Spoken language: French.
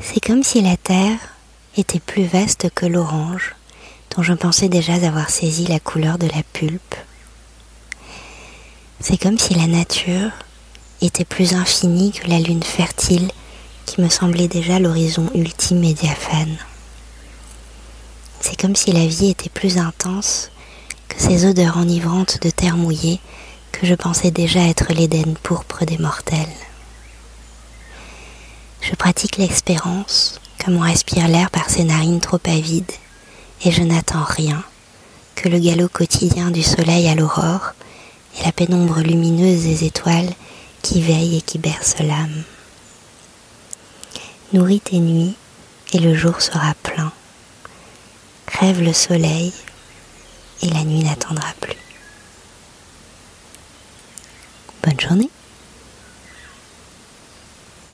C'est comme si la terre était plus vaste que l'orange, dont je pensais déjà avoir saisi la couleur de la pulpe. C'est comme si la nature était plus infinie que la lune fertile qui me semblait déjà l'horizon ultime et diaphane. C'est comme si la vie était plus intense que ces odeurs enivrantes de terre mouillée que je pensais déjà être l'Éden pourpre des mortels. Je pratique l'espérance comme on respire l'air par ses narines trop avides, et je n'attends rien que le galop quotidien du soleil à l'aurore et la pénombre lumineuse des étoiles qui veillent et qui bercent l'âme. Nourris tes nuits et le jour sera plein. Crève le soleil et la nuit n'attendra plus. Bonne journée